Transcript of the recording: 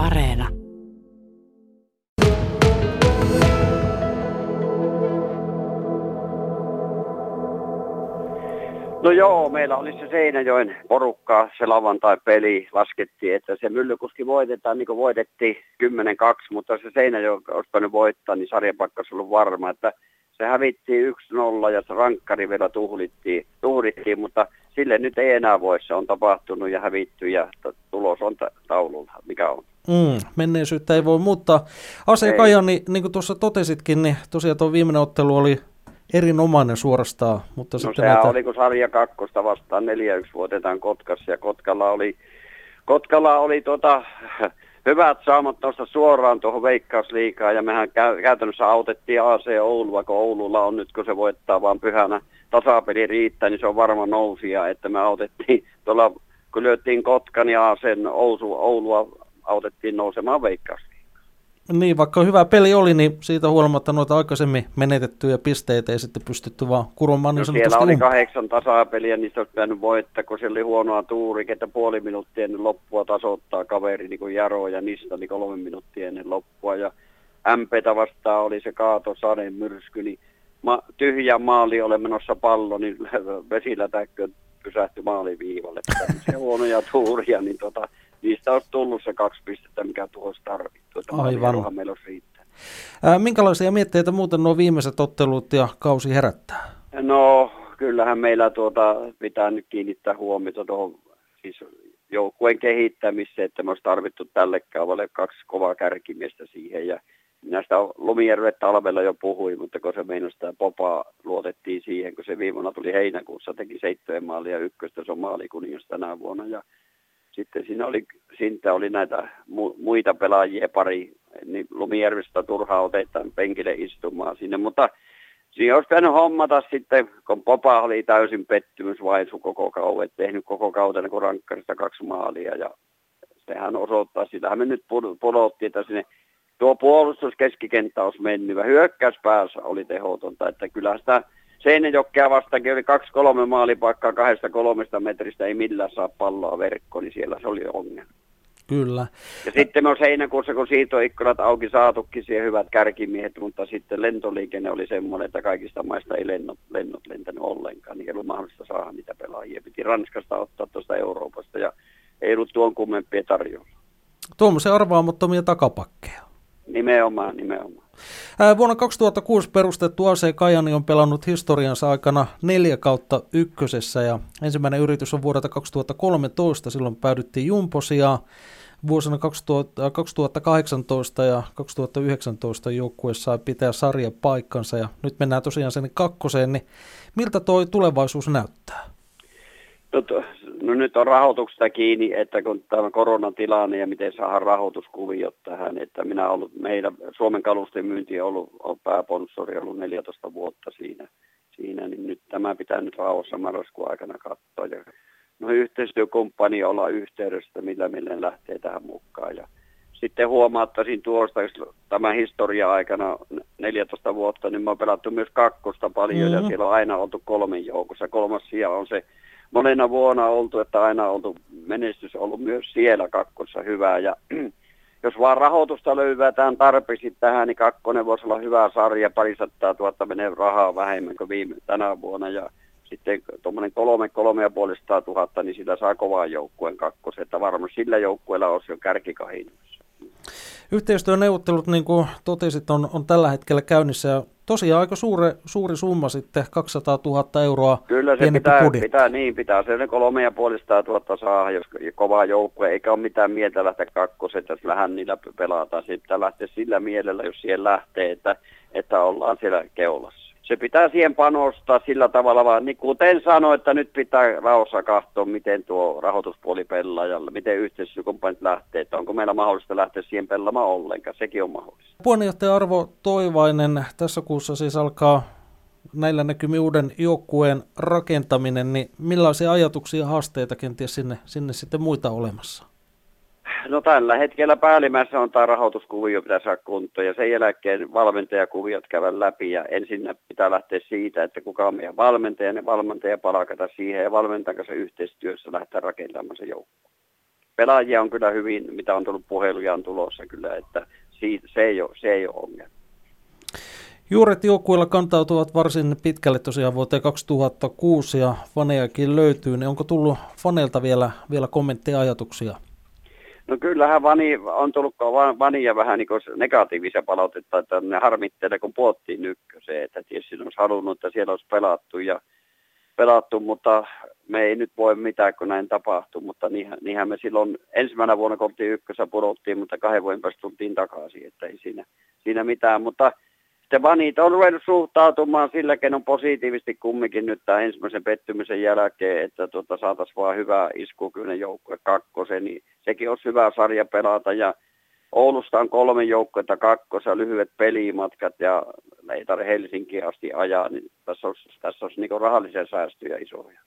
Areena. No joo, meillä oli se Seinäjoen porukka, se lauantai-peli, laskettiin, että se Myllykuski voitetaan niin kuin voitettiin 10-2, mutta se Seinäjoen olisi voittaa, niin sarjapakka olisi ollut varma, että se hävittiin 1-0 ja se rankkari vielä tuhlittiin, tuhlittiin, mutta sille nyt ei enää voi, se on tapahtunut ja hävitty ja tulos on taululla, mikä on. Mm, menneisyyttä ei voi muuttaa. Ase Kaja, niin, niin kuin tuossa totesitkin, niin tosiaan tuo viimeinen ottelu oli erinomainen suorastaan. Mutta no sehän näitä... oli, kun sarja kakkosta vastaan 4-1 voitetaan Kotkassa ja Kotkalla oli, Kotkalla oli tota, hyvät saamat tuosta suoraan tuohon veikkausliikaan ja mehän käytännössä autettiin AC Oulua, kun Oululla on nyt, kun se voittaa vaan pyhänä tasapeli riittää, niin se on varma nousia, että me autettiin tuolla, kun lyöttiin Kotkan ja sen Oulu, Oulua autettiin nousemaan veikkausliikaan. Niin, vaikka hyvä peli oli, niin siitä huolimatta noita aikaisemmin menetettyjä pisteitä ei sitten pystytty vaan kuromaan niin no, siellä oli kahdeksan tasapeliä, niistä olisi pitänyt voittaa, kun siellä oli huonoa tuuri, että puoli minuuttia ennen loppua tasoittaa kaveri niin kuin Jaro ja Nista niin kolme minuuttia ennen loppua. Ja MPtä vastaan oli se kaato Saden myrsky, niin ma- tyhjä maali ole menossa pallo, niin vesilätäkkö pysähtyi maaliviivalle. Se huonoja tuuria, niin tota, niistä olisi tullut se kaksi pistettä, mikä tuossa tarvittu. Että Aivan. meillä olisi riittää. Ää, minkälaisia mietteitä muuten nuo viimeiset ottelut ja kausi herättää? No, kyllähän meillä tuota, pitää nyt kiinnittää huomiota tuohon siis joukkueen kehittämiseen, että me olisi tarvittu tälle kaavalle kaksi kovaa kärkimiestä siihen. Ja minä sitä Lumijärvet talvella jo puhuin, mutta kun se meinasi sitä popaa, luotettiin siihen, kun se viimana tuli heinäkuussa, teki seitsemän maalia ykköstä, se on maalikuningas tänä vuonna. Ja sitten siinä oli, Sintä oli näitä mu, muita pelaajia pari, niin Lumijärvestä turhaa otetaan penkille istumaan sinne, mutta siinä olisi pitänyt hommata sitten, kun Popa oli täysin pettymys vaisu koko kauden, tehnyt koko kauden kun rankkarista kaksi maalia ja sehän osoittaa, sitähän me nyt pudottiin, että sinne tuo puolustuskeskikenttä olisi mennyt. Hyökkäyspäässä oli tehotonta, että kyllä sitä Seinäjokkea vastakin oli kaksi-kolme maalipaikkaa kahdesta kolmesta metristä, ei millään saa palloa verkkoon, niin siellä se oli ongelma. Kyllä. Ja sitten me on heinäkuussa, kun siirtoikkunat auki saatukin siihen hyvät kärkimiehet, mutta sitten lentoliikenne oli semmoinen, että kaikista maista ei lennot, lennot lentänyt ollenkaan, niin ei ollut mahdollista saada niitä pelaajia. Piti Ranskasta ottaa tuosta Euroopasta ja ei ollut tuon kummempia tarjolla. Tuommoisia arvaamattomia takapakkeja. Nimenomaan, nimenomaan. Vuonna 2006 perustettu AC Kajani on pelannut historiansa aikana neljä kautta ykkösessä ja ensimmäinen yritys on vuodelta 2013, silloin päädyttiin Jumposia. Vuosina 2000, 2018 ja 2019 joukkue sai pitää sarja paikkansa ja nyt mennään tosiaan sen kakkoseen, niin miltä tuo tulevaisuus näyttää? No, no nyt on rahoituksesta kiinni, että kun tämä koronatilanne ja miten saadaan rahoituskuviot tähän, että minä olen ollut, meidän Suomen kalusten myynti on ollut on pääponsori ollut 14 vuotta siinä, siinä, niin nyt tämä pitää nyt rauhassa marraskuun aikana katsoa. Ja, no yhteistyökumppani olla yhteydessä, millä meille lähtee tähän mukaan. Ja sitten huomaattaisin tuosta, jos tämän historia aikana 14 vuotta, niin mä oon pelattu myös kakkosta paljon mm-hmm. ja siellä on aina oltu kolmen joukossa. Kolmas sija on se monena vuonna oltu, että aina oltu menestys ollut myös siellä kakkossa hyvää. Ja jos vaan rahoitusta löyvätään tarpeeksi tähän, niin kakkonen voisi olla hyvä sarja, parisattaa tuhatta menee rahaa vähemmän kuin viime tänä vuonna. Ja sitten tuommoinen kolme, kolme ja puolesta tuhatta, niin sillä saa kovaa joukkueen kakkosen, että varmasti sillä joukkueella olisi jo kärkikahinnoissa. Yhteistyöneuvottelut, niin kuin totesit, on, on tällä hetkellä käynnissä ja tosiaan aika suuri, suuri summa sitten, 200 000 euroa Kyllä se pitää, pitää, niin pitää, se kolme ja puolista tuhatta saa, jos kovaa joukkue, eikä ole mitään mieltä lähteä kakkoset, jos vähän niillä pelataan, sitten pitää lähteä sillä mielellä, jos siihen lähtee, että, että ollaan siellä keulassa se pitää siihen panostaa sillä tavalla, vaan niin kuten sanoin, että nyt pitää rauhassa katsoa, miten tuo rahoituspuoli ja miten yhteistyökumppanit lähtee, että onko meillä mahdollista lähteä siihen pelaamaan ollenkaan, sekin on mahdollista. Puheenjohtaja Arvo Toivainen, tässä kuussa siis alkaa näillä näkymin uuden joukkueen rakentaminen, niin millaisia ajatuksia ja haasteita kenties sinne, sinne sitten muita olemassa? No tällä hetkellä päällimmäisenä on tämä rahoituskuvio pitää saada kuntoon ja sen jälkeen valmentajakuviot käydä läpi ja ensin pitää lähteä siitä, että kuka on meidän valmentaja, ne valmentaja palkata siihen ja valmentajan kanssa yhteistyössä lähteä rakentamaan se joukko. pelaajia on kyllä hyvin, mitä on tullut puheluja on tulossa kyllä, että se ei ole, se ei ole ongelma. Juuret joukkueilla kantautuvat varsin pitkälle tosiaan vuoteen 2006 ja fanejakin löytyy, niin onko tullut faneilta vielä, vielä kommentteja ajatuksia? No kyllähän vani, on tullut vania vähän niin negatiivisia palautetta, että ne harmittelee, kun puhuttiin ykköseen, että tietysti olisi halunnut, että siellä olisi pelattu, ja, pelattu, mutta me ei nyt voi mitään, kun näin tapahtuu, mutta niinhän, niinhän me silloin ensimmäisenä vuonna, kun oltiin ykkössä, pudottiin, mutta kahden vuoden päästä tultiin takaisin, että ei siinä, siinä mitään, mutta sitten vanit on ruvennut suhtautumaan sillä kenon positiivisesti kumminkin nyt tämän ensimmäisen pettymisen jälkeen, että tuota, saataisiin vaan hyvää iskukyinen joukkue kakkosen, niin sekin olisi hyvä sarja pelata ja Oulusta on kolme joukkuetta kakkosa, lyhyet pelimatkat ja ei tarvitse Helsinkiin asti ajaa, niin tässä olisi, tässä olisi niin rahallisia säästöjä isoja.